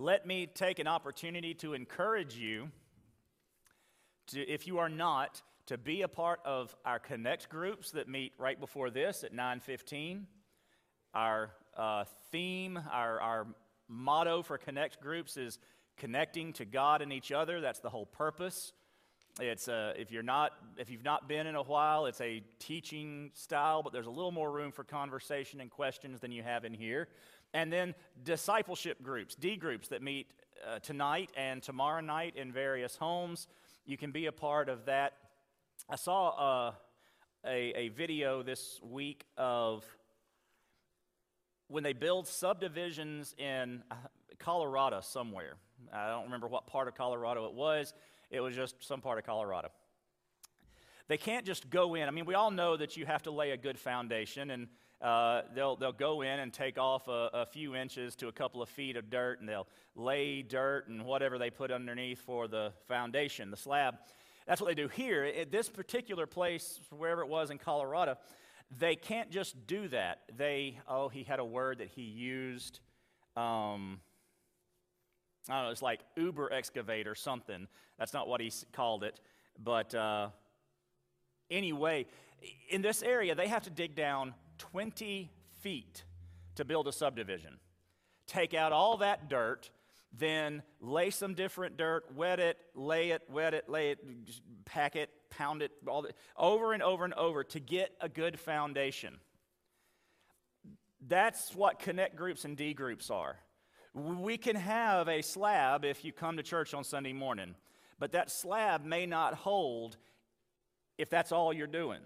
let me take an opportunity to encourage you, to, if you are not, to be a part of our Connect groups that meet right before this at 9:15. Our uh, theme, our, our motto for Connect groups is connecting to God and each other. That's the whole purpose. It's a, if you're not if you've not been in a while, it's a teaching style, but there's a little more room for conversation and questions than you have in here. And then discipleship groups, D groups that meet uh, tonight and tomorrow night in various homes. You can be a part of that. I saw uh, a, a video this week of when they build subdivisions in uh, Colorado somewhere. I don't remember what part of Colorado it was. It was just some part of Colorado. They can't just go in. I mean, we all know that you have to lay a good foundation, and uh, they'll, they'll go in and take off a, a, few inches to a couple of feet of dirt, and they'll lay dirt and whatever they put underneath for the foundation, the slab. That's what they do here. At this particular place, wherever it was in Colorado, they can't just do that. They, oh, he had a word that he used. Um, I don't know, it's like Uber excavate or something. That's not what he called it. But uh, anyway, in this area, they have to dig down 20 feet to build a subdivision. Take out all that dirt, then lay some different dirt, wet it, lay it, wet it, lay it, pack it, pound it, all the, over and over and over to get a good foundation. That's what connect groups and D groups are. We can have a slab if you come to church on Sunday morning, but that slab may not hold if that's all you're doing.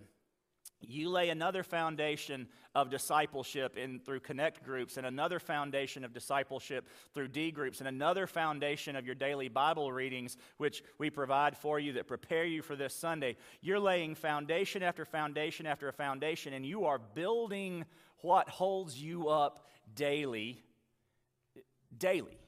You lay another foundation of discipleship in, through connect groups, and another foundation of discipleship through D groups, and another foundation of your daily Bible readings, which we provide for you that prepare you for this Sunday. You're laying foundation after foundation after a foundation, and you are building what holds you up daily daily.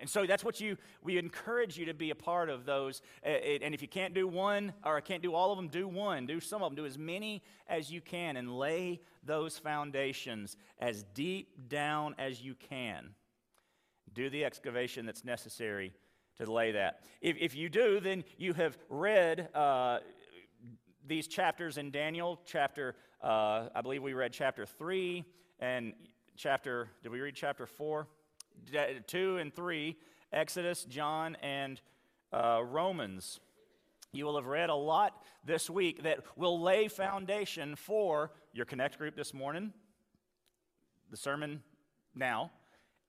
And so that's what you, we encourage you to be a part of those. And if you can't do one, or can't do all of them, do one. Do some of them. Do as many as you can and lay those foundations as deep down as you can. Do the excavation that's necessary to lay that. If, if you do, then you have read uh, these chapters in Daniel, chapter, uh, I believe we read chapter 3 and chapter, did we read chapter 4? 2 and 3, Exodus, John, and uh, Romans. You will have read a lot this week that will lay foundation for your Connect group this morning, the sermon now,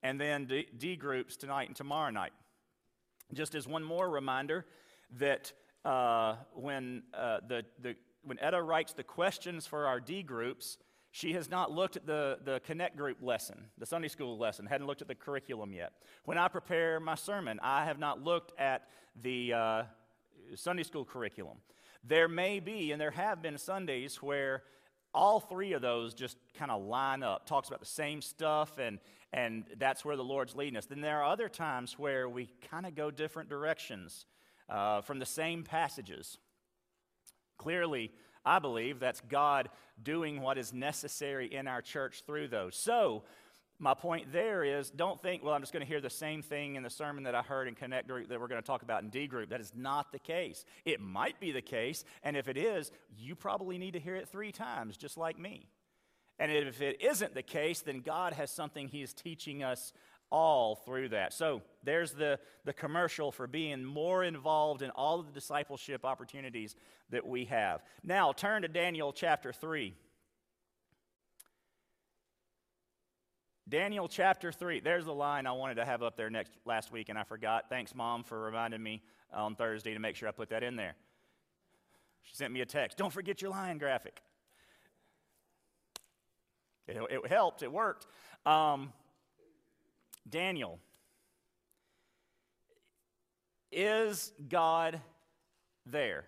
and then D, D groups tonight and tomorrow night. Just as one more reminder that uh, when, uh, the, the, when Etta writes the questions for our D groups, she has not looked at the, the Connect group lesson, the Sunday school lesson, hadn't looked at the curriculum yet. When I prepare my sermon, I have not looked at the uh, Sunday school curriculum. There may be, and there have been Sundays where all three of those just kind of line up, talks about the same stuff, and, and that's where the Lord's leading us. Then there are other times where we kind of go different directions uh, from the same passages. Clearly, I believe that's God doing what is necessary in our church through those. So, my point there is don't think, well, I'm just going to hear the same thing in the sermon that I heard in Connect Group that we're going to talk about in D Group. That is not the case. It might be the case, and if it is, you probably need to hear it three times, just like me. And if it isn't the case, then God has something He is teaching us all through that. So there's the, the commercial for being more involved in all of the discipleship opportunities that we have. Now turn to Daniel chapter 3. Daniel chapter 3. There's the line I wanted to have up there next last week, and I forgot. Thanks, Mom, for reminding me on Thursday to make sure I put that in there. She sent me a text. Don't forget your lion graphic. It, it helped, it worked. Um, Daniel. Is God there?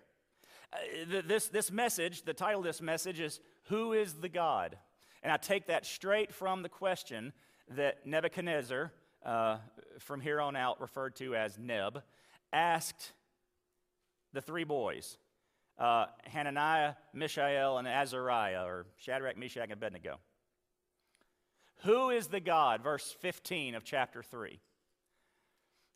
Uh, this, this message, the title of this message is Who is the God? And I take that straight from the question that Nebuchadnezzar, uh, from here on out referred to as Neb, asked the three boys uh, Hananiah, Mishael, and Azariah, or Shadrach, Meshach, and Abednego. Who is the God? Verse 15 of chapter 3.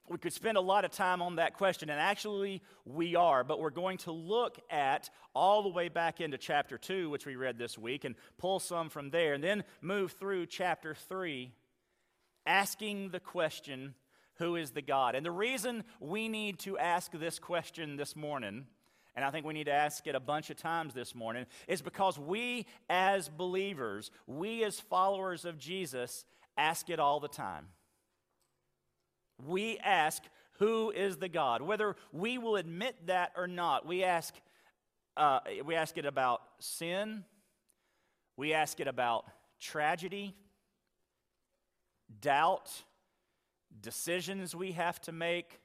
we could spend a lot of time on that question, and actually we are, but we're going to look at all the way back into chapter 2, which we read this week, and pull some from there, and then move through chapter 3, asking the question, Who is the God? And the reason we need to ask this question this morning, and I think we need to ask it a bunch of times this morning, is because we as believers, we as followers of Jesus, ask it all the time we ask, Who is the God? Whether we will admit that or not, we ask, uh, we ask it about sin, we ask it about tragedy, doubt, decisions we have to make,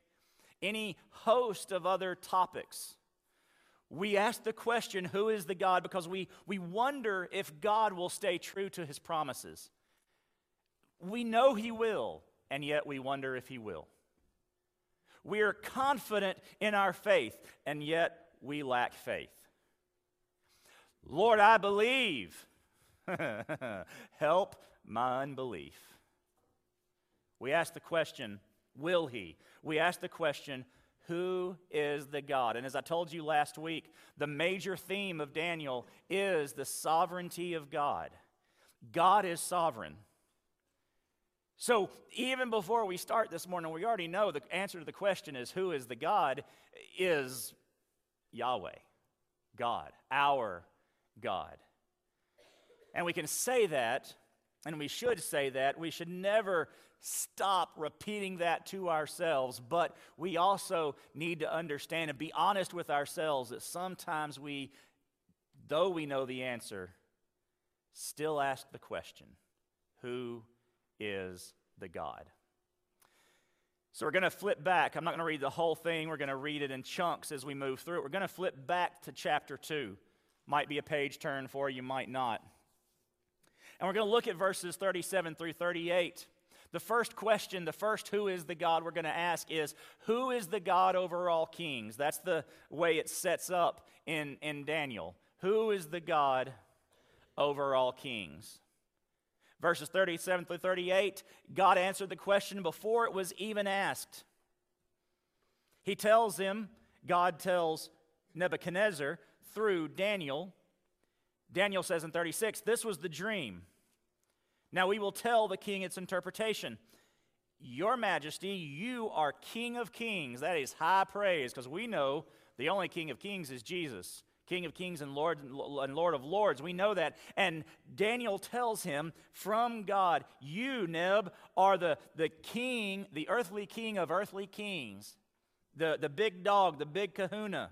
any host of other topics. We ask the question, Who is the God? because we, we wonder if God will stay true to his promises. We know he will and yet we wonder if He will. We are confident in our faith, and yet we lack faith. Lord, I believe. Help my unbelief. We ask the question, will He? We ask the question, who is the God? And as I told you last week, the major theme of Daniel is the sovereignty of God. God is sovereign. So, even before we start this morning, we already know the answer to the question is who is the God? Is Yahweh, God, our God. And we can say that, and we should say that. We should never stop repeating that to ourselves, but we also need to understand and be honest with ourselves that sometimes we, though we know the answer, still ask the question who is the God. So we're going to flip back. I'm not going to read the whole thing. We're going to read it in chunks as we move through it. We're going to flip back to chapter 2. Might be a page turn for you, might not. And we're going to look at verses 37 through 38. The first question, the first who is the God we're going to ask is who is the God over all kings? That's the way it sets up in, in Daniel. Who is the God over all kings? Verses 37 through 38, God answered the question before it was even asked. He tells him, God tells Nebuchadnezzar through Daniel. Daniel says in 36, This was the dream. Now we will tell the king its interpretation. Your Majesty, you are King of kings. That is high praise because we know the only King of kings is Jesus. King of kings and Lord and Lord of lords. We know that. And Daniel tells him from God, You, Neb, are the, the king, the earthly king of earthly kings, the, the big dog, the big kahuna.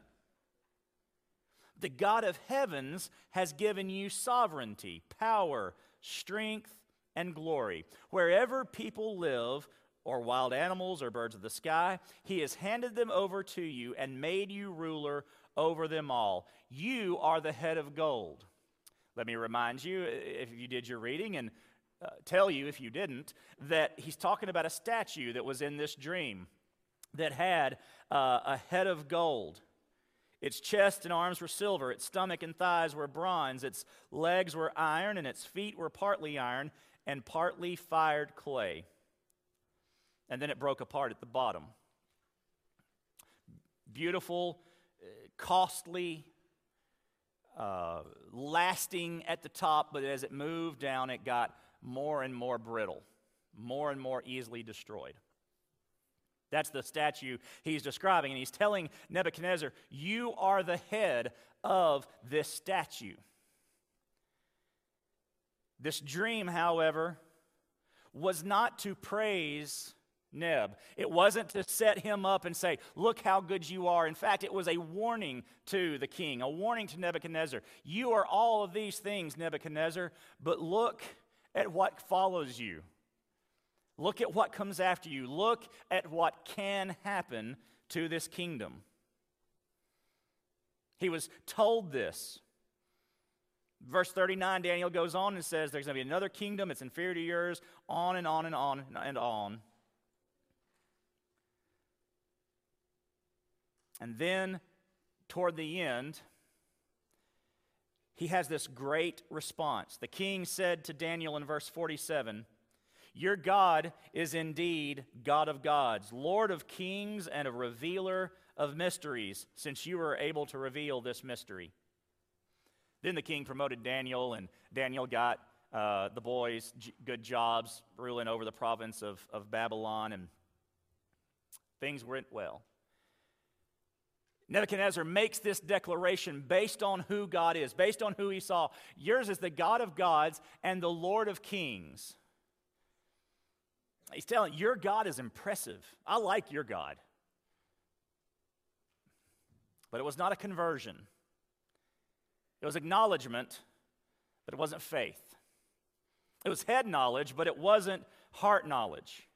The God of heavens has given you sovereignty, power, strength, and glory. Wherever people live, or wild animals or birds of the sky, he has handed them over to you and made you ruler over them all. You are the head of gold. Let me remind you, if you did your reading, and uh, tell you, if you didn't, that he's talking about a statue that was in this dream that had uh, a head of gold. Its chest and arms were silver, its stomach and thighs were bronze, its legs were iron, and its feet were partly iron and partly fired clay. And then it broke apart at the bottom. Beautiful costly, uh, lasting at the top, but as it moved down, it got more and more brittle, more and more easily destroyed. That's the statue he's describing, and he's telling Nebuchadnezzar, You are the head of this statue. This dream, however, was not to praise Neb. It wasn't to set him up and say, Look how good you are. In fact, it was a warning to the king, a warning to Nebuchadnezzar. You are all of these things, Nebuchadnezzar, but look at what follows you. Look at what comes after you. Look at what can happen to this kingdom. He was told this. Verse 39, Daniel goes on and says, There's going to be another kingdom, it's inferior to yours, on and on and on and on. And then, toward the end, he has this great response. The king said to Daniel in verse 47, Your God is indeed God of gods, Lord of kings, and a revealer of mysteries, since you were able to reveal this mystery. Then the king promoted Daniel, and Daniel got uh, the boys good jobs ruling over the province of, of Babylon, and things went well. Nebuchadnezzar makes this declaration based on who God is, based on who he saw. Yours is the God of gods and the Lord of kings. He's telling your God is impressive. I like your God. But it was not a conversion. It was acknowledgement, but it wasn't faith. It was head knowledge, but it wasn't heart knowledge.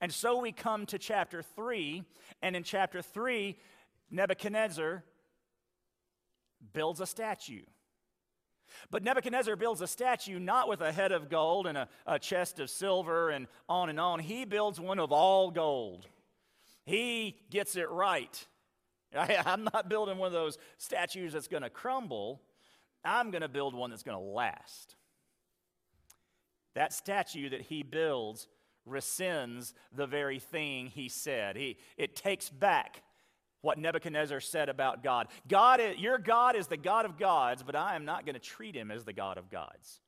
And so we come to chapter 3, and in chapter 3, Nebuchadnezzar builds a statue. But Nebuchadnezzar builds a statue not with a head of gold and a, a, chest of silver and on and on. He builds one of all gold. He gets it right. I, am not building one of those statues that's going to crumble. I'm going to build one that's going to last. That statue that he builds rescinds the very thing he said. He, it takes back what Nebuchadnezzar said about God. God is, your God is the God of gods, but I am not going to treat him as the God of gods.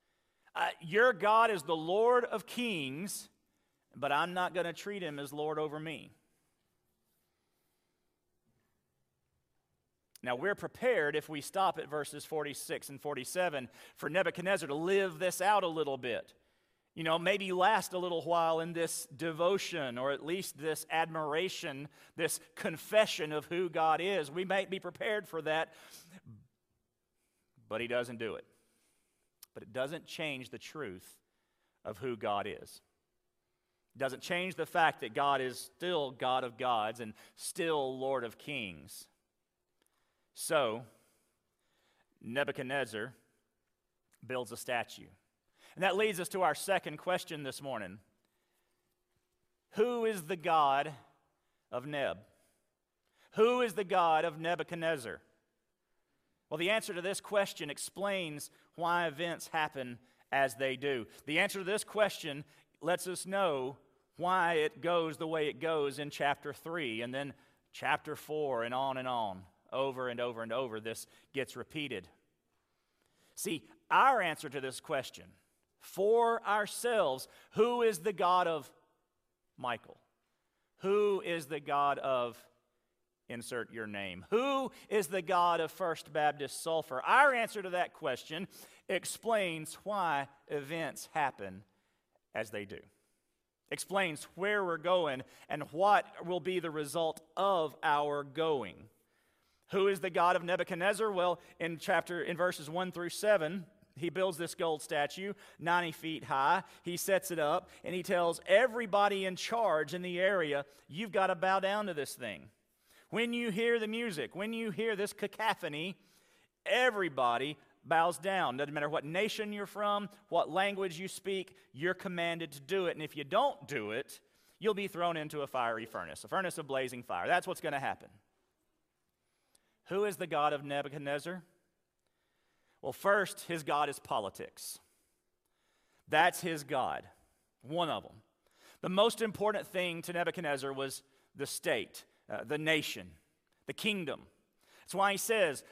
Uh, your God is the Lord of kings, but I'm not going to treat him as Lord over me. Now, we're prepared if we stop at verses 46 and 47 for Nebuchadnezzar to live this out a little bit you know, maybe last a little while in this devotion or at least this admiration, this confession of who God is. We might be prepared for that, but he doesn't do it. But it doesn't change the truth of who God is. It doesn't change the fact that God is still God of gods and still Lord of kings. So, Nebuchadnezzar builds a statue. And that leads us to our second question this morning Who is the God of Neb? Who is the God of Nebuchadnezzar? Well, the answer to this question explains why events happen as they do. The answer to this question lets us know why it goes the way it goes in chapter 3 and then chapter 4 and on and on. Over and over and over, this gets repeated. See, our answer to this question for ourselves who is the God of Michael? Who is the God of insert your name? Who is the God of First Baptist Sulphur? Our answer to that question explains why events happen as they do. Explains where we're going and what will be the result of our going. Who is the God of Nebuchadnezzar? Well, in chapter in verses 1 through 7, he builds this gold statue, 90 feet high. He sets it up, and he tells everybody in charge in the area, You've got to bow down to this thing. When you hear the music, when you hear this cacophony, everybody bows down. Doesn't matter what nation you're from, what language you speak, you're commanded to do it. And if you don't do it, you'll be thrown into a fiery furnace, a furnace of blazing fire. That's what's going to happen. Who is the God of Nebuchadnezzar? Well, first, his God is politics. That's his God, one of them. The most important thing to Nebuchadnezzar was the state, uh, the nation, the kingdom. That's why he says,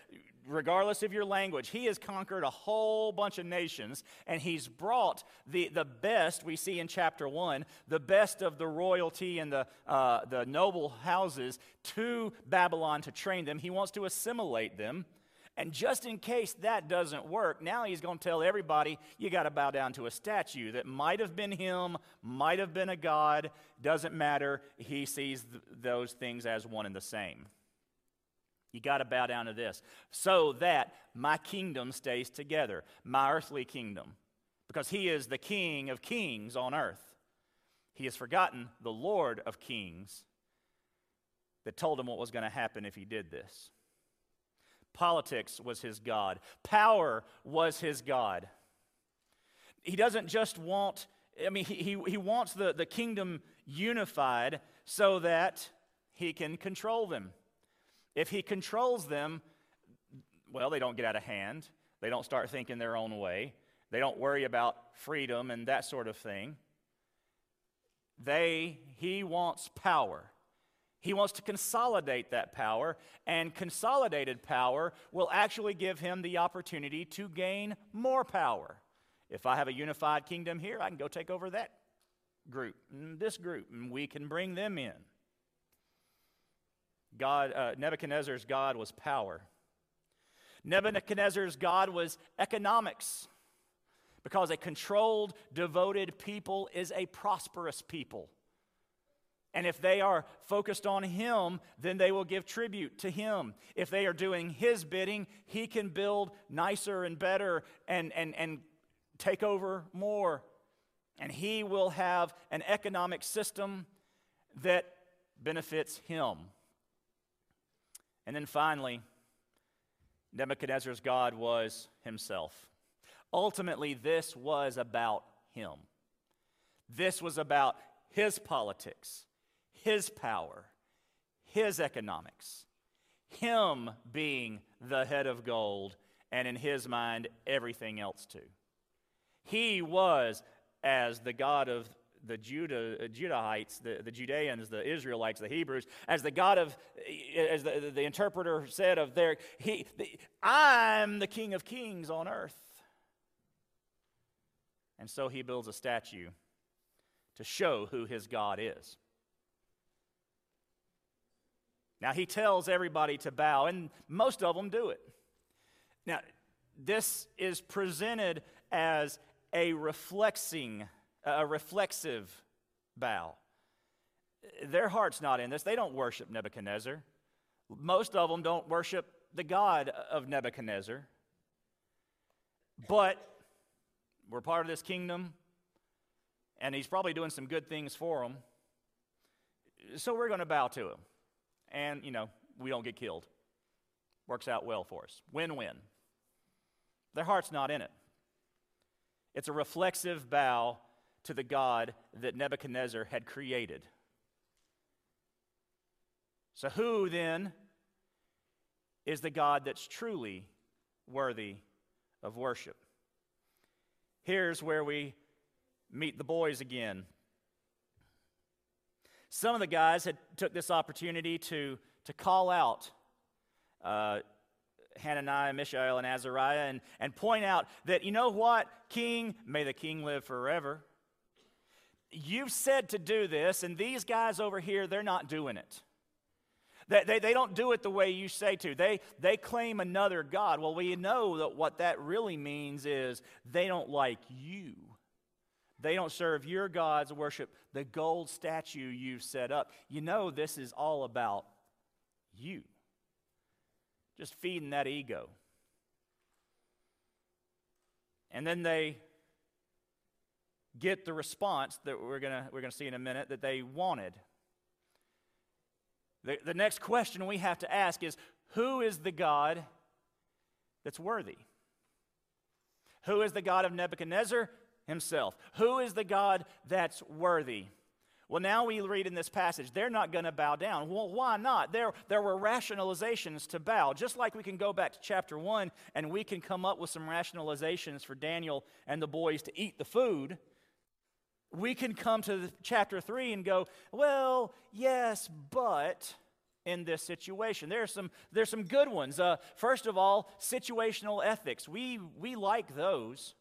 regardless of your language, he has conquered a whole bunch of nations and he's brought the, the best, we see in chapter 1, the best of the royalty and the, uh, the noble houses to Babylon to train them. He wants to assimilate them and just in case that doesn't work, now he's going to tell everybody you got to bow down to a statue that might have been him, might have been a god, doesn't matter. He sees th- those things as one and the same. You got to bow down to this so that my kingdom stays together, my earthly kingdom, because he is the king of kings on earth. He has forgotten the Lord of kings that told him what was going to happen if he did this. Politics was his God, power was his God. He doesn't just want, I mean, he, he, he wants the, the kingdom unified so that he can control them. If he controls them, well, they don't get out of hand. They don't start thinking their own way. They don't worry about freedom and that sort of thing. they, he wants power. He wants to consolidate that power, and consolidated power will actually give him the opportunity to gain more power. If I have a unified kingdom here, I can go take over that group, this group, and we can bring them in. God, uh, Nebuchadnezzar's God was power. Nebuchadnezzar's God was economics, because a controlled, devoted people is a prosperous people. And if they are focused on Him, then they will give tribute to Him. If they are doing His bidding, He can build nicer and better and, and, and take over more. And He will have an economic system that benefits Him. And then finally, Nebuchadnezzar's God was Himself. Ultimately, this was about Him. This was about His politics his power, his economics, him being the head of gold, and in his mind, everything else too. He was, as the God of the Judah, uh, Judahites, the, the Judeans, the Israelites, the Hebrews, as the God of, as the, the interpreter said of their, he, the, I'm the King of Kings on earth. And so he builds a statue to show who his God is. Now, he tells everybody to bow, and most of them do it. Now, this is presented as a reflexing, a reflexive bow. Their heart's not in this. They don't worship Nebuchadnezzar. Most of them don't worship the God of Nebuchadnezzar. But we're part of this kingdom, and he's probably doing some good things for them. So we're going to bow to him and, you know, we don't get killed. Works out well for us. Win win. Their heart's not in it. It's a reflexive bow to the God that Nebuchadnezzar had created. So, who then is the God that's truly worthy of worship? Here's where we meet the boys again. Some of the guys had took this opportunity to, to call out uh, Hananiah, Mishael, and Azariah and, and point out that, you know what, King, may the king live forever. You've said to do this, and these guys over here, they're not doing it. They, they, they don't do it the way you say to. They, they claim another God. Well, we know that what that really means is they don't like you. They don't serve your gods, worship the gold statue you've set up. You know, this is all about you. Just feeding that ego. And then they get the response that we're going we're gonna see in a minute that they wanted. The, the next question we have to ask is who is the God that's worthy? Who is the God of Nebuchadnezzar? himself. Who is the God that's worthy? Well, now we read in this passage, they're not going to bow down. Well, why not? There, there were rationalizations to bow. Just like we can go back to chapter 1 and we can come up with some rationalizations for Daniel and the boys to eat the food, we can come to chapter 3 and go, well, yes, but in this situation. There's some, there's some good ones. Uh, first of all, situational ethics. We, we like those.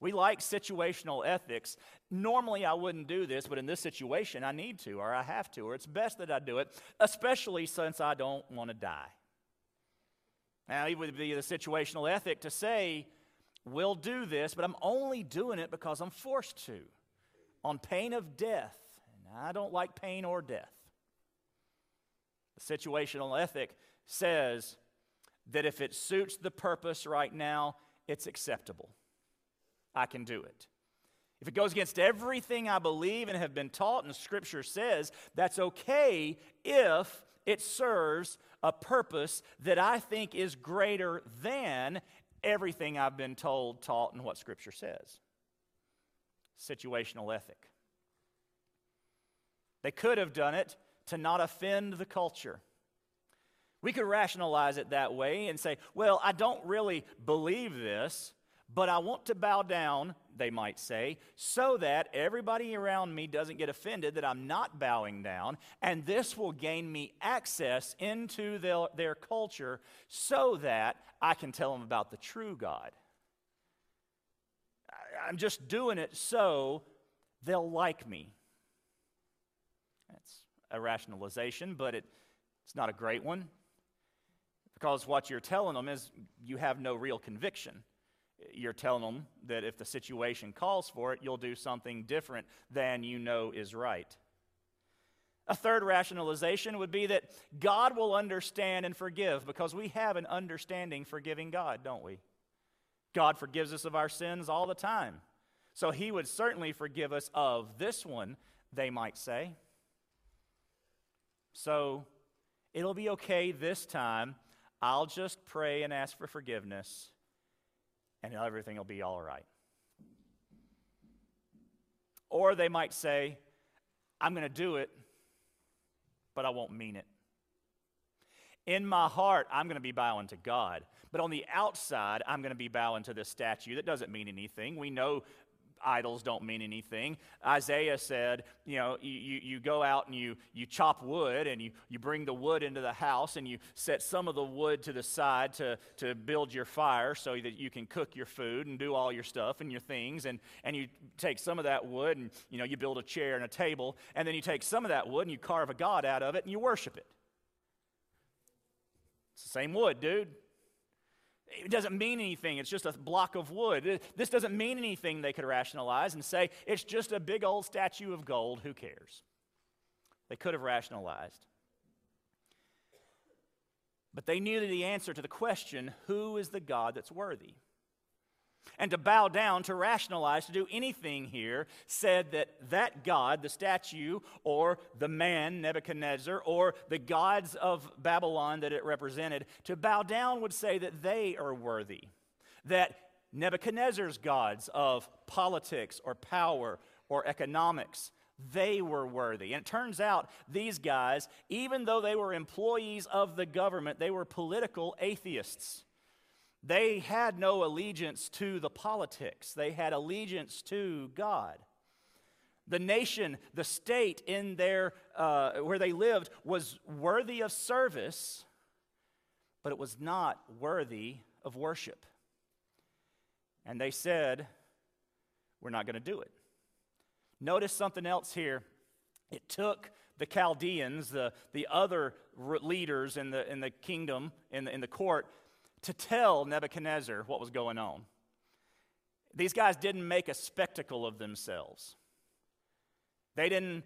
We like situational ethics. Normally, I wouldn't do this, but in this situation, I need to, or I have to, or it's best that I do it, especially since I don't want to die. Now, it would be the situational ethic to say, we'll do this, but I'm only doing it because I'm forced to, on pain of death. And I don't like pain or death. The situational ethic says that if it suits the purpose right now, it's acceptable. I can do it. If it goes against everything I believe and have been taught, and Scripture says, that's okay if it serves a purpose that I think is greater than everything I've been told, taught, and what Scripture says. Situational ethic. They could have done it to not offend the culture. We could rationalize it that way and say, well, I don't really believe this, but I want to bow down they might say, so that everybody around me doesn't get offended that I'm not bowing down, and this will gain me access into their, their culture so that I can tell them about the true God. I'm just doing it so they'll like me. That's a rationalization, but it, it's not a great one because what you're telling them is you have no real conviction. You're telling them that if the situation calls for it, you'll do something different than you know is right. A third rationalization would be that God will understand and forgive because we have an understanding, forgiving God, don't we? God forgives us of our sins all the time. So he would certainly forgive us of this one, they might say. So it'll be okay this time. I'll just pray and ask for forgiveness, and everything will be all right. Or they might say, I'm going to do it, but I won't mean it. In my heart, I'm going to be bowing to God. But on the outside, I'm going to be bowing to this statue that doesn't mean anything. We know idols don't mean anything. Isaiah said, you know, you, you go out and you, you chop wood and you, you bring the wood into the house and you set some of the wood to the side to, to build your fire so that you can cook your food and do all your stuff and your things. And, and you take some of that wood and, you know, you build a chair and a table. And then you take some of that wood and you carve a god out of it and you worship it. It's the same wood, dude. It doesn't mean anything. It's just a block of wood. This doesn't mean anything, they could rationalize and say, it's just a big old statue of gold. Who cares? They could have rationalized. But they knew the answer to the question who is the God that's worthy? And to bow down, to rationalize, to do anything here, said that that God, the statue, or the man, Nebuchadnezzar, or the gods of Babylon that it represented, to bow down would say that they are worthy. That Nebuchadnezzar's gods of politics or power or economics, they were worthy. And it turns out these guys, even though they were employees of the government, they were political atheists. They had no allegiance to the politics, they had allegiance to God. The nation, the state in their, uh, where they lived was worthy of service, but it was not worthy of worship. And they said, We're not going to do it. Notice something else here. It took the Chaldeans, the, the other leaders in the, in the kingdom, in the, in the court, to tell Nebuchadnezzar what was going on. These guys didn't make a spectacle of themselves. They didn't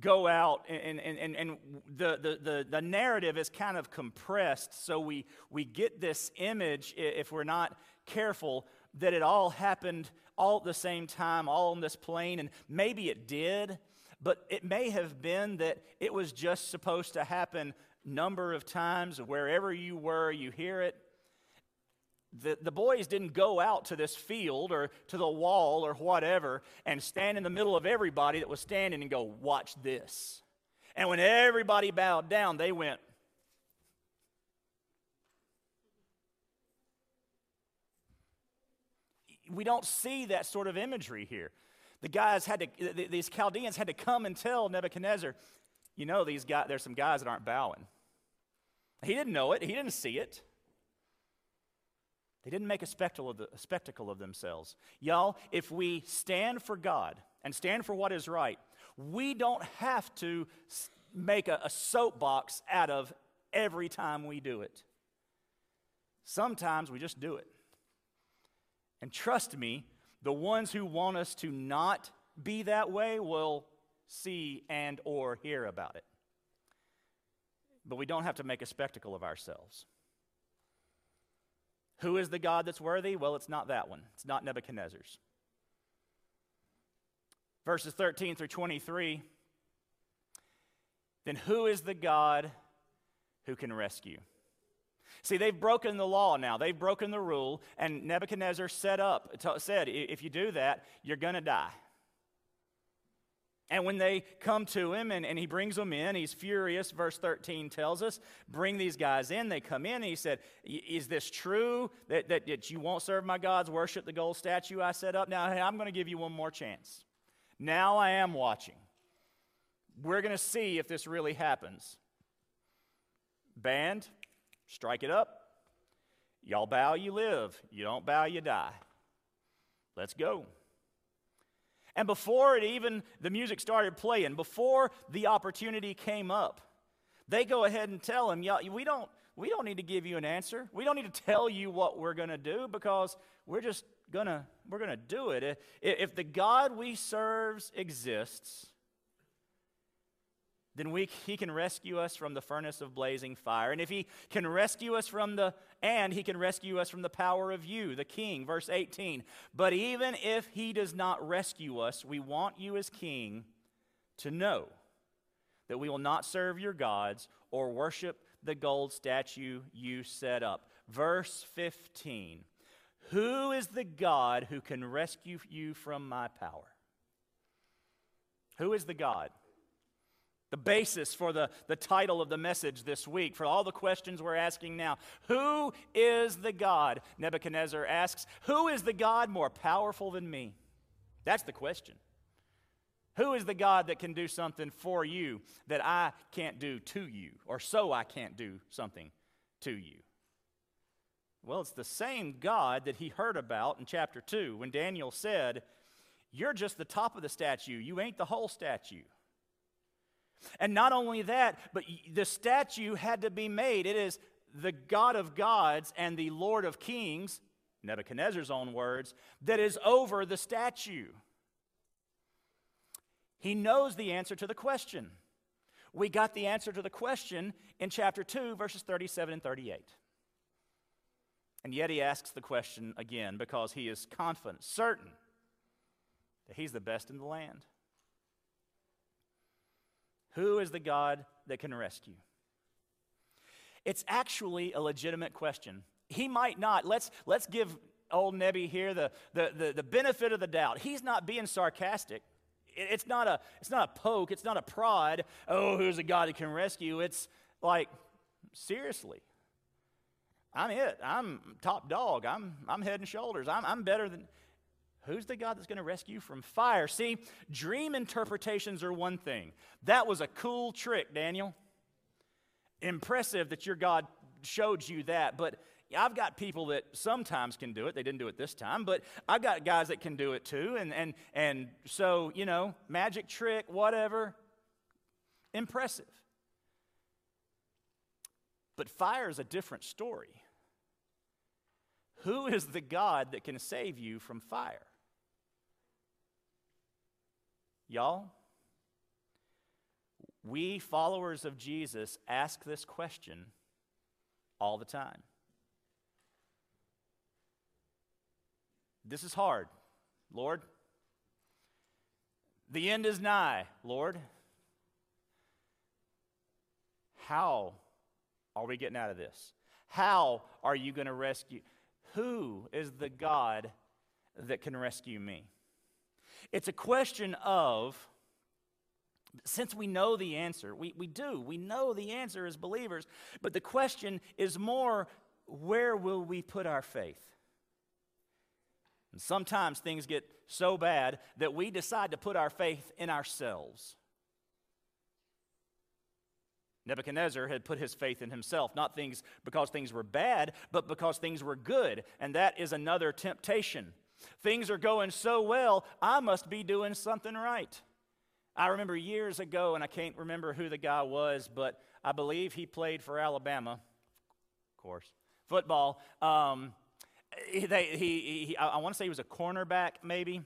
go out and, and, and, and the, the, the, the narrative is kind of compressed so we, we get this image if we're not careful that it all happened all at the same time all on this plain and maybe it did but it may have been that it was just supposed to happen number of times, wherever you were, you hear it. The, the boys didn't go out to this field or to the wall or whatever and stand in the middle of everybody that was standing and go, Watch this. And when everybody bowed down, they went, We don't see that sort of imagery here. The guys had to, these Chaldeans had to come and tell Nebuchadnezzar, you know, these guys, there's some guys that aren't bowing. He didn't know it, he didn't see it. They didn't make a spectacle of, the, spectacle of themselves. Y'all, if we stand for God and stand for what is right, we don't have to make a, a soapbox out of every time we do it. Sometimes we just do it. And trust me, the ones who want us to not be that way will see and or hear about it. But we don't have to make a spectacle of ourselves. Who is the God that's worthy? Well, it's not that one. It's not Nebuchadnezzar's. Verses 13 through 23 Then who is the God who can rescue? See, they've broken the law now. They've broken the rule, and Nebuchadnezzar set up, said, if you do that, you're going to die. And when they come to him and, and he brings them in, he's furious. Verse 13 tells us, bring these guys in. They come in he said, Is this true that, that, that you won't serve my gods, worship the gold statue I set up? Now, hey, I'm going to give you one more chance. Now I am watching. We're going to see if this really happens. Band, strike it up. Y'all bow, you live. You don't bow, you die. Let's go. And before it even, the music started playing, before the opportunity came up, they go ahead and tell him, yeah, we don't, we don't need to give you an answer. We don't need to tell you what we're going to do because we're just going to, we're going to do it. If the God we serve exists, then we, he can rescue us from the furnace of blazing fire. And if he can rescue us from the, and he can rescue us from the power of you, the king. Verse 18. But even if he does not rescue us, we want you as king to know that we will not serve your gods or worship the gold statue you set up. Verse 15. Who is the God who can rescue you from my power? Who is the God? The basis for the, the title of the message this week, for all the questions we're asking now. Who is the God? Nebuchadnezzar asks, Who is the God more powerful than me? That's the question. Who is the God that can do something for you that I can't do to you, or so I can't do something to you? Well, it's the same God that he heard about in chapter 2 when Daniel said, You're just the top of the statue, you ain't the whole statue. And not only that, but the statue had to be made. It is the God of gods and the Lord of kings, Nebuchadnezzar's own words, that is over the statue. He knows the answer to the question. We got the answer to the question in chapter 2, verses 37 and 38. And yet he asks the question again because he is confident, certain that he's the best in the land. Who is the God that can rescue? It's actually a legitimate question. He might not. Let's, let's give old Nebi here the, the, the, the benefit of the doubt. He's not being sarcastic. it's, not a, it's not a poke, it's not a prod. Oh, who's the God that can rescue? It's like, seriously. I'm it. I'm top dog. I'm, I'm head and shoulders. I'm, I'm better than. Who's the God that's going to rescue from fire? See, dream interpretations are one thing. That was a cool trick, Daniel. Impressive that your God showed you that, but I've got people that sometimes can do it. They didn't do it this time, but I've got guys that can do it too. And, and, and so, you know, magic trick, whatever, impressive. But fire is a different story. Who is the God that can save you from fire? Y'all, we followers of Jesus ask this question all the time. This is hard, Lord. The end is nigh, Lord. How are we getting out of this? How are you going to rescue? Who is the God that can rescue me? It's a question of, since we know the answer, we, we do, we know the answer as believers, but the question is more, where will we put our faith? And sometimes things get so bad that we decide to put our faith in ourselves. Nebuchadnezzar had put his faith in himself, not things because things were bad, but because things were good. And that is another temptation. Things are going so well, I must be doing something right. I remember years ago, and I can't remember who the guy was, but I believe he played for Alabama, of course, football. Um, he, they, he, he, I want to say he was a cornerback, maybe.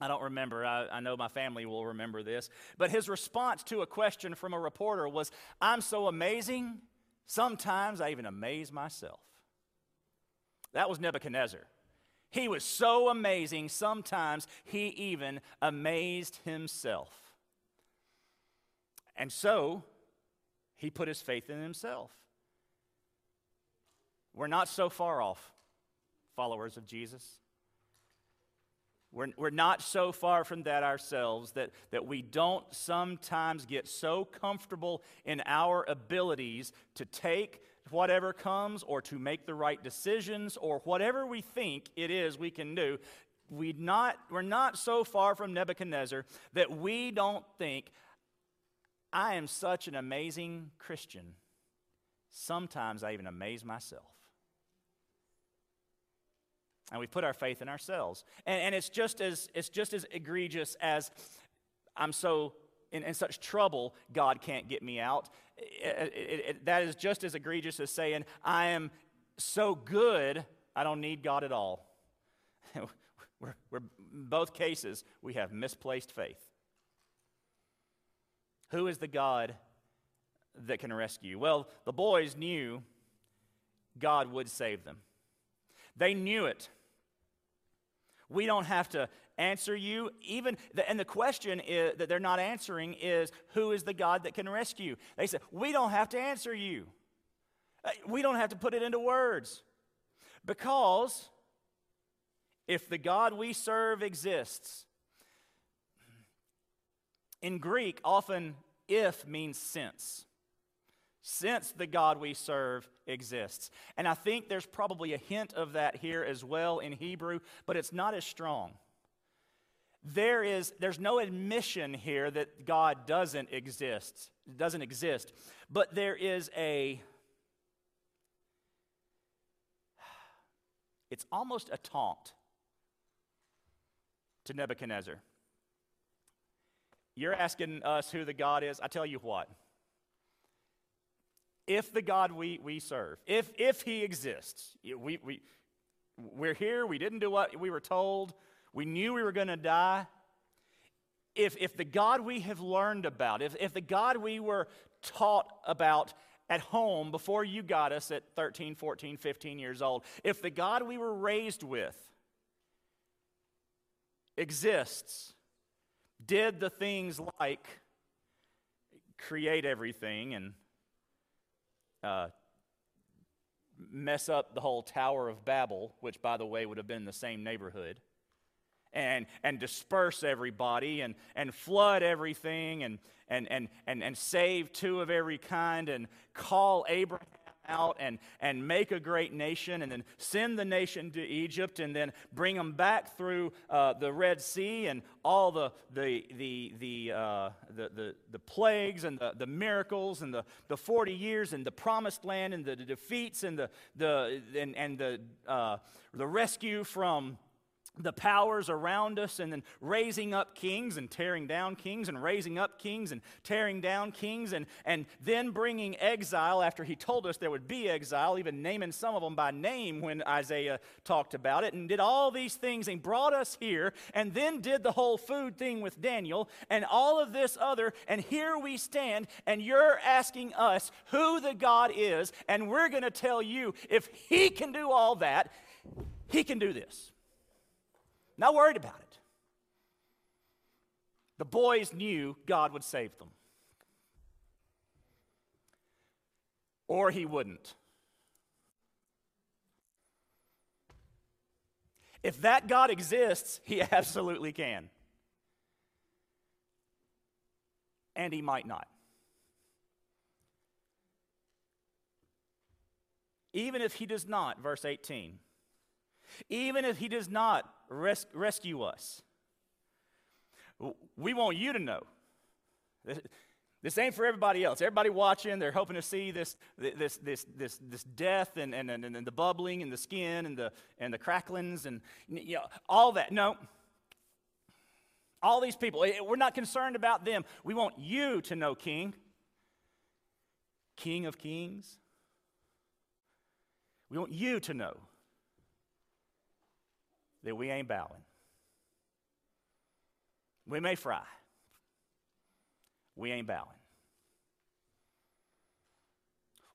I don't remember. I, I, know my family will remember this. But his response to a question from a reporter was I'm so amazing, sometimes I even amaze myself. That was Nebuchadnezzar. He was so amazing, sometimes he even amazed himself. And so, he put his faith in himself. We're not so far off, followers of Jesus. We're, we're not so far from that ourselves that, that we don't sometimes get so comfortable in our abilities to take whatever comes or to make the right decisions or whatever we think it is we can do. We not, we're not so far from Nebuchadnezzar that we don't think, I am such an amazing Christian. Sometimes I even amaze myself. And we put our faith in ourselves. And, and it's, just as, it's just as egregious as I'm so in, in such trouble, God can't get me out. It, it, it, that is just as egregious as saying, I am so good, I don't need God at all. we're, we're, both cases, we have misplaced faith. Who is the God that can rescue? Well, the boys knew God would save them. They knew it. We don't have to answer you. Even and the question is, that they're not answering is, who is the God that can rescue? They said, we don't have to answer you. Uh, we don't have to put it into words. Because if the God we serve exists, in Greek, often if means since. Since the God we serve exists. And I think there's probably a hint of that here as well in Hebrew, but it's not as strong. There is there's no admission here that God doesn't exist, doesn't exist, but there is a it's almost a taunt to Nebuchadnezzar. You're asking us who the God is. I tell you what. If the God we, we serve, if, if he exists, we, we, we're here, we didn't do what we were told, we knew we were going to die. If, if the God we have learned about, if, if the God we were taught about at home before you got us at 13, 14, 15 years old, if the God we were raised with exists, did the things like create everything and uh, mess up the whole Tower of Babel, which, by the way, would have been the same neighborhood, and, and disperse everybody and, and flood everything and, and, and, and, and save two of every kind and call Abraham out and, and make a great nation and then send the nation to Egypt and then bring them back through uh, the Red Sea and all the, the, the, the, uh, the, the, the, plagues and the, the miracles and the, the 40 years and the promised land and the, the defeats and the, the, and, and the, uh, the rescue from the powers around us and then raising up kings and tearing down kings and raising up kings and tearing down kings and, and then bringing exile after he told us there would be exile, even naming some of them by name when Isaiah talked about it, and did all these things and brought us here, and then did the whole food thing with Daniel and all of this other. And here we stand, and you're asking us who the God is, and we're going to tell you if he can do all that, he can do this. Not worried about it. The boys knew God would save them. Or he wouldn't. If that God exists, he absolutely can. And he might not. Even if he does not, verse 18, even if he does not res- rescue us. We want you to know. This ain't for everybody else. Everybody watching, they're hoping to see this, this, this, this, this death and, and, and, and the bubbling and the skin and the, and the cracklings and you know, all that. No. All these people, eh, we're not concerned about them. We want you to know, King, King of Kings. We want you to know that we ain't bowing. We may fry, we ain't bowing.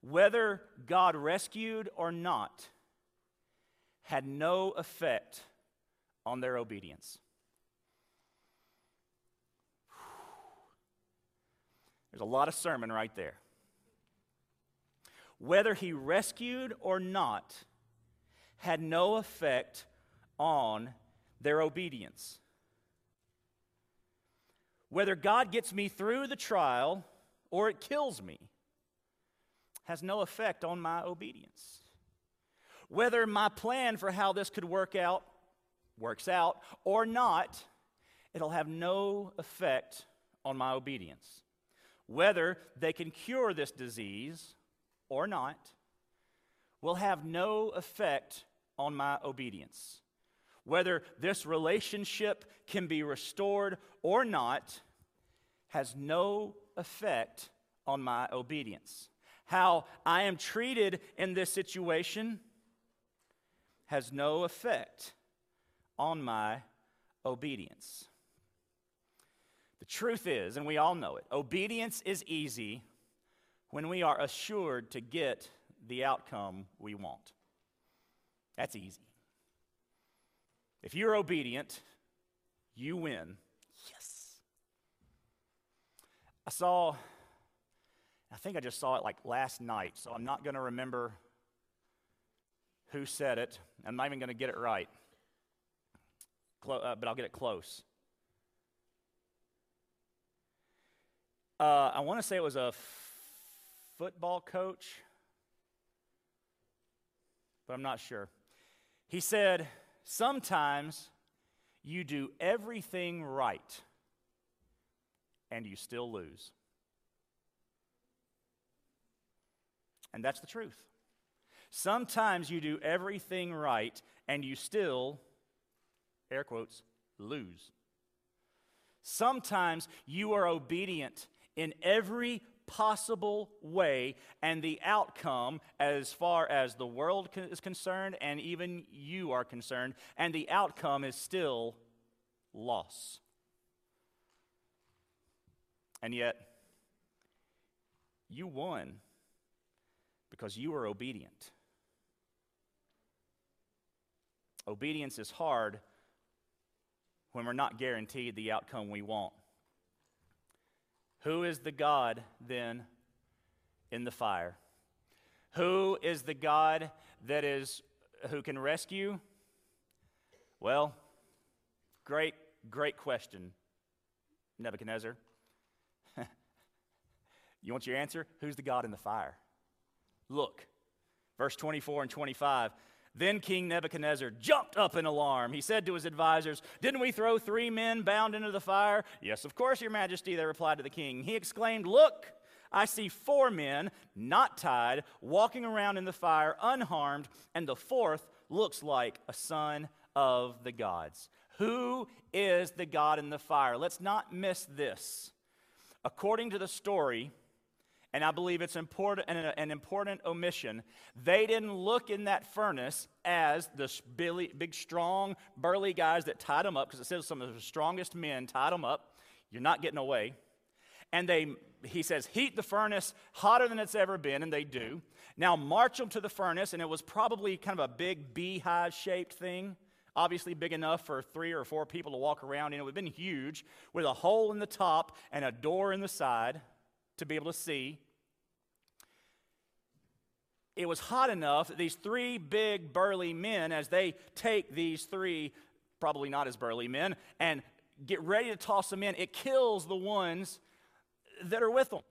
Whether God rescued or not had no effect on their obedience. There's a lot of sermon right there. Whether he rescued or not had no effect on their obedience. Whether God gets me through the trial or it kills me has no effect on my obedience. Whether my plan for how this could work out works out or not, it'll have no effect on my obedience. Whether they can cure this disease or not will have no effect on my obedience. Whether this relationship can be restored or not has no effect on my obedience. How I am treated in this situation has no effect on my obedience. The truth is, and we all know it, obedience is easy when we are assured to get the outcome we want. That's easy. If you're obedient, you win. Yes. I saw, I think I just saw it like last night, so I'm not going to remember who said it. I'm not even going to get it right, Clo- uh, but I'll get it close. Uh, I want to say it was a f- football coach, but I'm not sure. He said, Sometimes you do everything right and you still lose. And that's the truth. Sometimes you do everything right and you still, air quotes, lose. Sometimes you are obedient in every possible way, and the outcome, as far as the world is concerned, and even you are concerned, and the outcome is still loss. And yet, you won because you were obedient. Obedience is hard when we're not guaranteed the outcome we want. Who is the God then in the fire? Who is the God that is who can rescue? Well, great great question. Nebuchadnezzar. you want your answer? Who's the God in the fire? Look, verse 24 and 25. Then King Nebuchadnezzar jumped up in alarm. He said to his advisers, Didn't we throw three men bound into the fire? Yes, of course, your majesty, they replied to the king. He exclaimed, Look, I see four men, not tied, walking around in the fire unharmed, and the fourth looks like a son of the gods. Who is the God in the fire? Let's not miss this. According to the story, and I believe it's important, an, an important omission. They didn't look in that furnace as the big, big, strong, burly guys that tied them up, because it says some of the strongest men tied them up. You're not getting away. And they, he says, heat the furnace hotter than it's ever been, and they do. Now march them to the furnace, and it was probably kind of a big beehive shaped thing obviously big enough for three or four people to walk around in. It would have been huge, with a hole in the top and a door in the side to be able to see it was hot enough that these three big burly men, as they take these three, probably not as burly men, and get ready to toss them in, it kills the ones that are with them.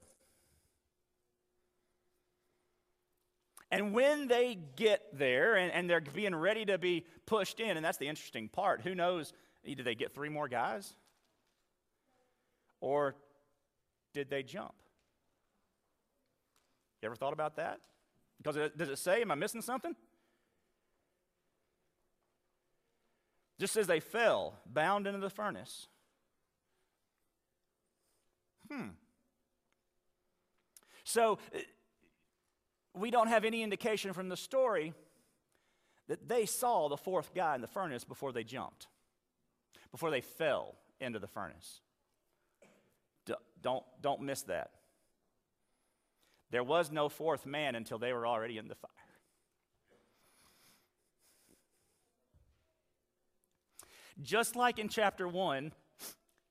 And when they get there and, and they're being ready to be pushed in, and that's the interesting part, who knows, did they get three more guys? Or did they jump? You ever thought about that? Because it, does it say, am I missing something? Just says they fell, bound into the furnace. Hmm. So, uh, we don't have any indication from the story that they saw the fourth guy in the furnace before they jumped, before they fell into the furnace. D- don't, don't miss that. There was no fourth man until they were already in the fire. Just like in chapter 1,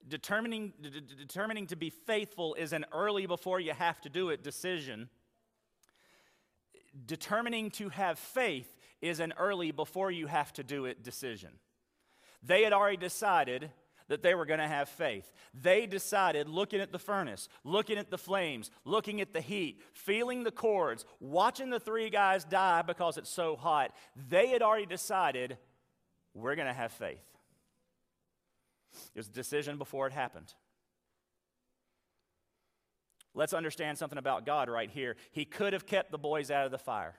determining, d- determining to be faithful is an early before you have to do it decision. Determining to have faith is an early before you have to do it decision. They had already decided that they were going to have faith. They decided, looking at the furnace, looking at the flames, looking at the heat, feeling the cords, watching the three guys die because it's so hot, they had already decided, we're going to have faith. It was a decision before it happened. Let's understand something about God right here. He could have kept the boys out of the fire.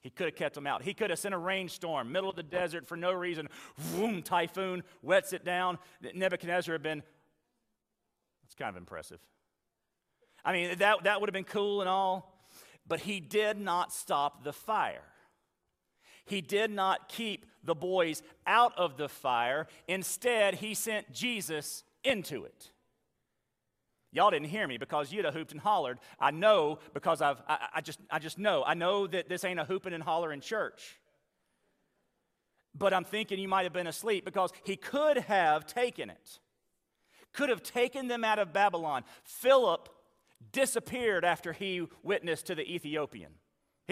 He could have kept them out. He could have sent a rainstorm, middle of the desert for no reason. Boom, typhoon, wets it down. Nebuchadnezzar had been, that's kind of impressive. I mean, that, that would have been cool and all, but he did not stop the fire. He did not keep the boys out of the fire. Instead, he sent Jesus into it. Y'all didn't hear me because you'd have hooped and hollered. I know because I've, I, I, just, I just know. I know that this ain't a hooping and hollering church. But I'm thinking you might have been asleep because he could have taken it, could have taken them out of Babylon. Philip disappeared after he witnessed to the Ethiopian.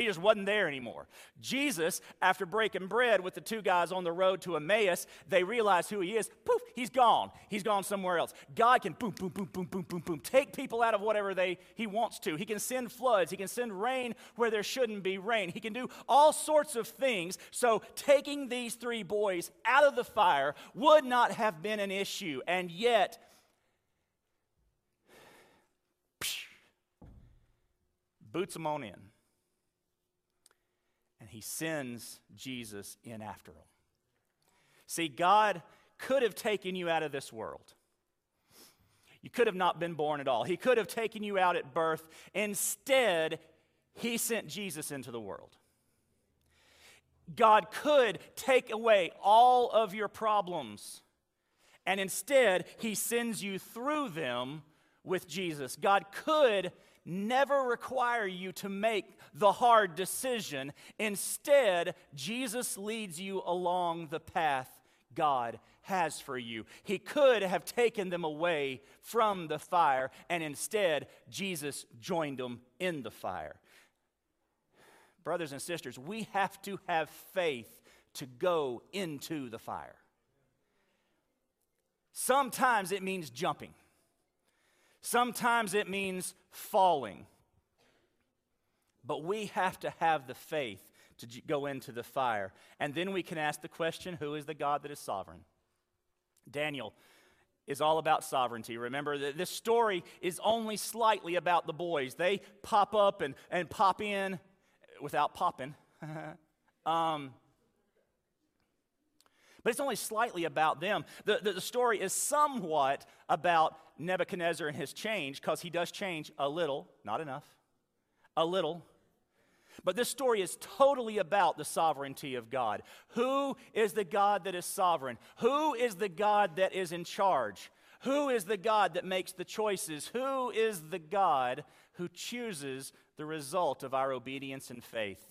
He just wasn't there anymore. Jesus, after breaking bread with the two guys on the road to Emmaus, they realize who he is. Poof, he's gone. He's gone somewhere else. God can boom, boom, boom, boom, boom, boom, boom, take people out of whatever they he wants to. He can send floods. He can send rain where there shouldn't be rain. He can do all sorts of things. So taking these three boys out of the fire would not have been an issue. And yet, boots them on in he sends Jesus in after them. See, God could have taken you out of this world. You could have not been born at all. He could have taken you out at birth. Instead, he sent Jesus into the world. God could take away all of your problems, and instead, he sends you through them with Jesus. God could never require you to make the hard decision. Instead, Jesus leads you along the path God has for you. He could have taken them away from the fire, and instead, Jesus joined them in the fire. Brothers and sisters, we have to have faith to go into the fire. Sometimes it means jumping. Sometimes it means falling. But we have to have the faith to go into the fire. And then we can ask the question who is the God that is sovereign? Daniel is all about sovereignty. Remember, this story is only slightly about the boys. They pop up and, and pop in without popping. um, but it's only slightly about them. The, the, the story is somewhat about Nebuchadnezzar and his change, because he does change a little, not enough, a little. But this story is totally about the sovereignty of God. Who is the God that is sovereign? Who is the God that is in charge? Who is the God that makes the choices? Who is the God who chooses the result of our obedience and faith?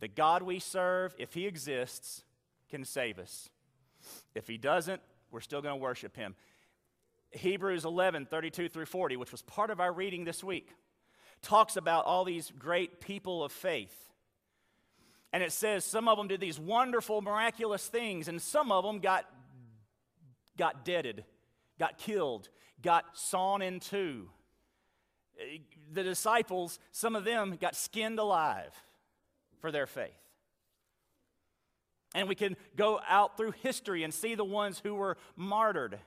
The God we serve, if He exists, can save us. If He doesn't, we're still going to worship Him. Hebrews 11, 32 through 40, which was part of our reading this week, talks about all these great people of faith. And it says some of them did these wonderful, miraculous things, and some of them got, got deaded, got killed, got sawn in two. The disciples, some of them got skinned alive for their faith. And we can go out through history and see the ones who were martyred.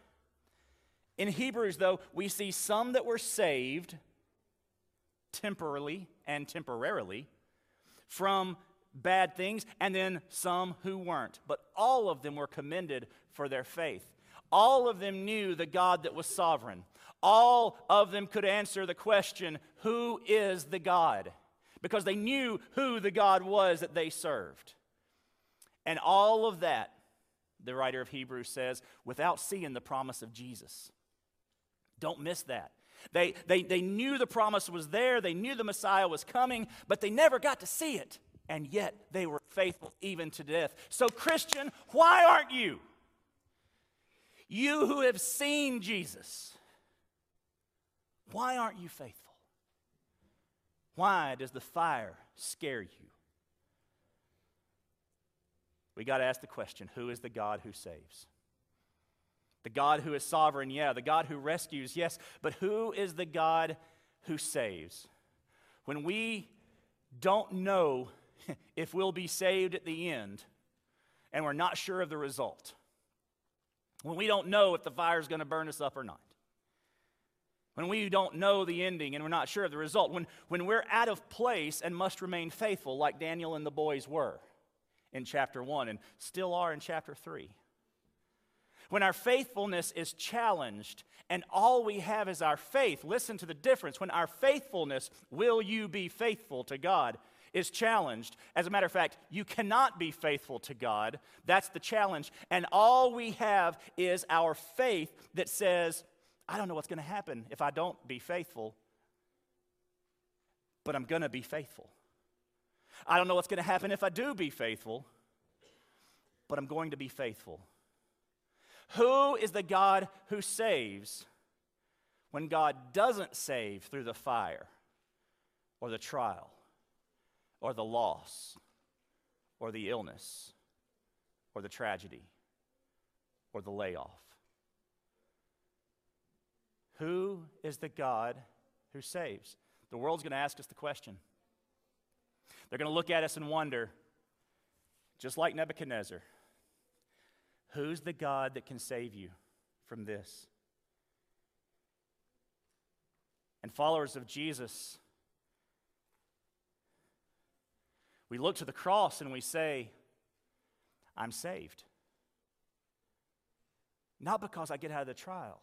In Hebrews, though, we see some that were saved temporarily and temporarily from bad things, and then some who weren't. But all of them were commended for their faith. All of them knew the God that was sovereign. All of them could answer the question, Who is the God? Because they knew who the God was that they served. And all of that, the writer of Hebrews says, without seeing the promise of Jesus. Don't miss that. They, they, they knew the promise was there, they knew the Messiah was coming, but they never got to see it. And yet they were faithful even to death. So, Christian, why aren't you? You who have seen Jesus, why aren't you faithful? Why does the fire scare you? We got to ask the question who is the God who saves? The God who is sovereign, yeah. The God who rescues, yes. But who is the God who saves? When we don't know if we'll be saved at the end and we're not sure of the result, when we don't know if the fire is going to burn us up or not, when we don't know the ending and we're not sure of the result, when, when we're out of place and must remain faithful, like Daniel and the boys were in chapter 1 and still are in chapter 3. When our faithfulness is challenged and all we have is our faith, listen to the difference. When our faithfulness, will you be faithful to God, is challenged. As a matter of fact, you cannot be faithful to God. That's the challenge. And all we have is our faith that says, I don't know what's going to happen if I don't be faithful, but I'm going to be faithful. I don't know what's going to happen if I do be faithful, but I'm going to be faithful. Who is the God who saves when God doesn't save through the fire or the trial or the loss or the illness or the tragedy or the layoff? Who is the God who saves? The world's going to ask us the question. They're going to look at us and wonder, just like Nebuchadnezzar, who's the God that can save you from this? And followers of Jesus, we look to the cross and we say, I'm saved. Not because I get out of the trial,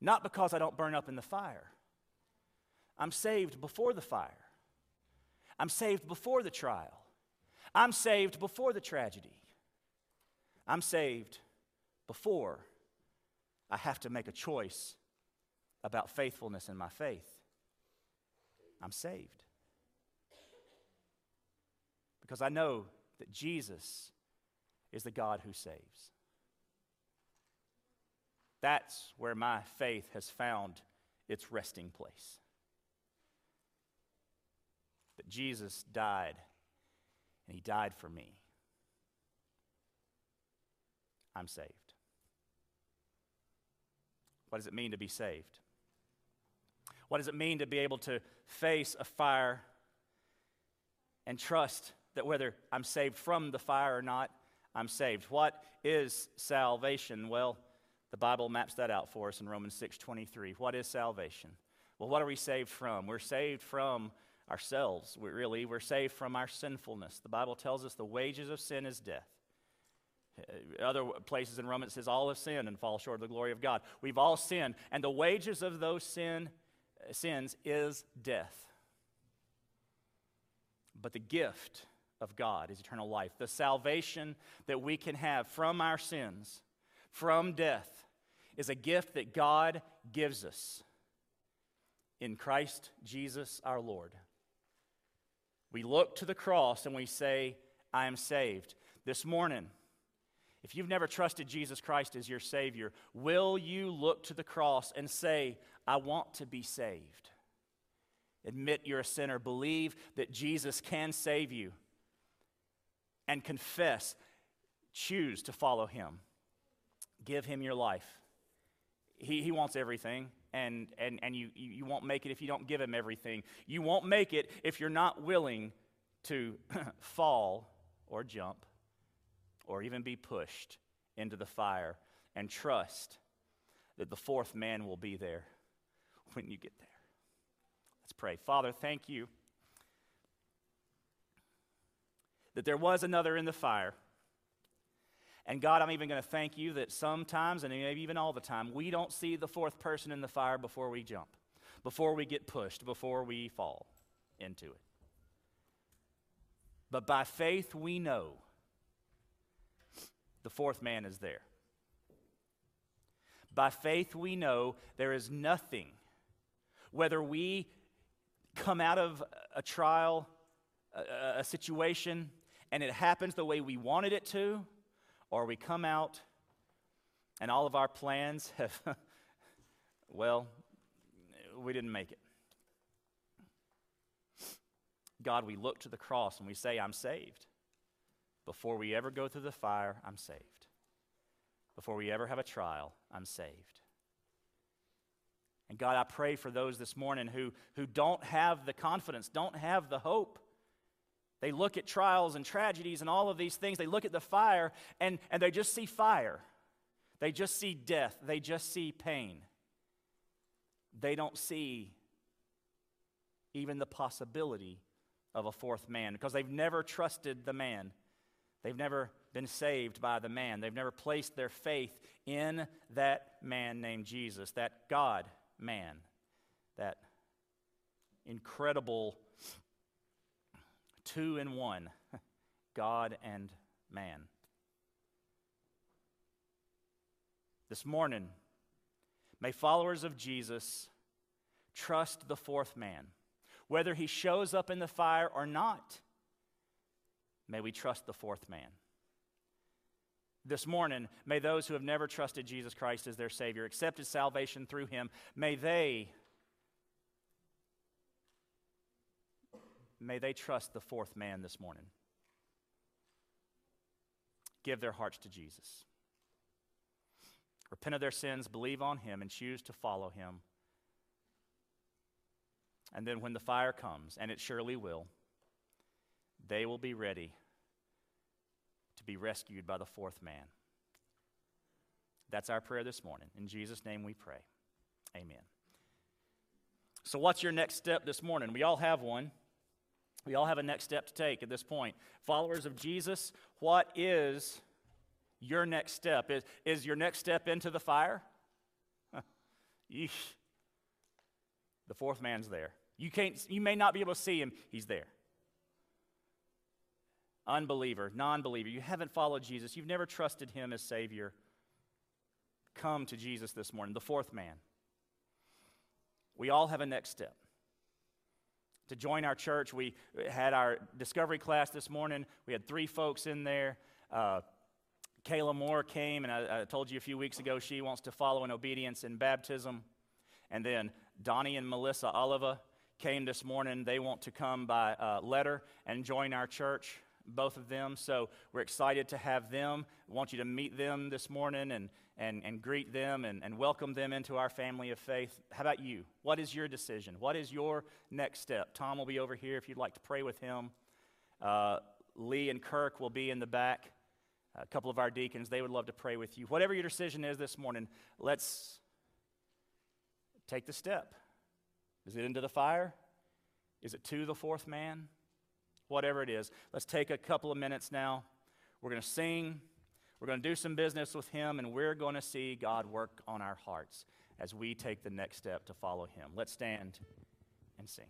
not because I don't burn up in the fire. I'm saved before the fire. I'm saved before the trial. I'm saved before the tragedy. I'm saved before I have to make a choice about faithfulness in my faith. I'm saved. Because I know that Jesus is the God who saves. That's where my faith has found its resting place that Jesus died, and he died for me. I'm saved. What does it mean to be saved? What does it mean to be able to face a fire and trust that whether I'm saved from the fire or not, I'm saved? What is salvation? Well, the Bible maps that out for us in Romans 6:23. What is salvation? Well, what are we saved from? We're saved from ourselves. We really, we're saved from our sinfulness. The Bible tells us the wages of sin is death. Uh, other places in Romans says all have sinned and fall short of the glory of God. We've all sinned, and the wages of those sin, uh, sins is death. But the gift of God is eternal life. The salvation that we can have from our sins, from death, is a gift that God gives us in Christ Jesus our Lord. We look to the cross and we say, I am saved. This morning, if you've never trusted Jesus Christ as your Savior, will you look to the cross and say, I want to be saved? Admit you're a sinner. Believe that Jesus can save you. And confess, choose to follow Him. Give Him your life. He, he wants everything and, and, and you, you won't make it if you don't give him everything. You won't make it if you're not willing to fall or jump or even be pushed into the fire and trust that the fourth man will be there when you get there. Let's pray. Father, thank you that there was another in the fire and God, I'm even going to thank you that sometimes, and maybe even all the time, we don't see the fourth person in the fire before we jump, before we get pushed, before we fall into it. But by faith, we know the fourth man is there. By faith, we know there is nothing, whether we come out of a trial, a, a situation, and it happens the way we wanted it to, or we come out and all of our plans have, well, we didn't make it. God, we look to the cross and we say, I'm saved. before we ever go through the fire, I'm saved. Before we ever have a trial, I'm saved. And God, I pray for those this morning who, who don't have the confidence, don't have the hope. They look at trials and tragedies and all of these things. They look at the fire and, and they just see fire. They just see death. They just see pain. They don't see even the possibility of a fourth man because they've never trusted the man. They've never been saved by the man. They've never placed their faith in that man named Jesus, that God man, that incredible two in one God and man. This morning, may followers of Jesus trust the fourth man. Whether he shows up in the fire or not, may we trust the fourth man. This morning, may those who have never trusted Jesus Christ as their Savior, accepted salvation through him, may they may they trust the fourth man this morning. Give their hearts to Jesus. Repent of their sins, believe on him, and choose to follow him. And then when the fire comes, and it surely will, they will be ready to be rescued by the fourth man. That's our prayer this morning. In Jesus' name we pray. Amen. So, what's your next step this morning? We all have one. We all have a next step to take at this point. Followers of Jesus, what is your next step? Is, is your next step into the fire? Yeesh. The fourth man's there. You, can't, you may not be able to see him, he's there. Unbeliever, non believer, you haven't followed Jesus, you've never trusted him as Savior. Come to Jesus this morning, the fourth man. We all have a next step. To join our church, we had our discovery class this morning. We had three folks in there. Uh, Kayla Moore came, and I, I, told you a few weeks ago she wants to follow in obedience in baptism. And then Donnie and Melissa Oliva came this morning. They want to come by uh, letter and join our church, both of them. So we're excited to have them. I want you to meet them this morning and, and, and greet them and, and welcome them into our family of faith. How about you? What is your decision? What is your next step? Tom will be over here if you'd like to pray with him. Uh, Lee and Kirk will be in the back. A couple of our deacons, they would love to pray with you. Whatever your decision is this morning, let's take the step. Is it into the fire? Is it to the fourth man? Whatever it is. Let's take a couple of minutes now. We're going to sing. We're going to do some business with Him, and we're going to see God work on our hearts as we take the next step to follow Him. Let's stand and sing.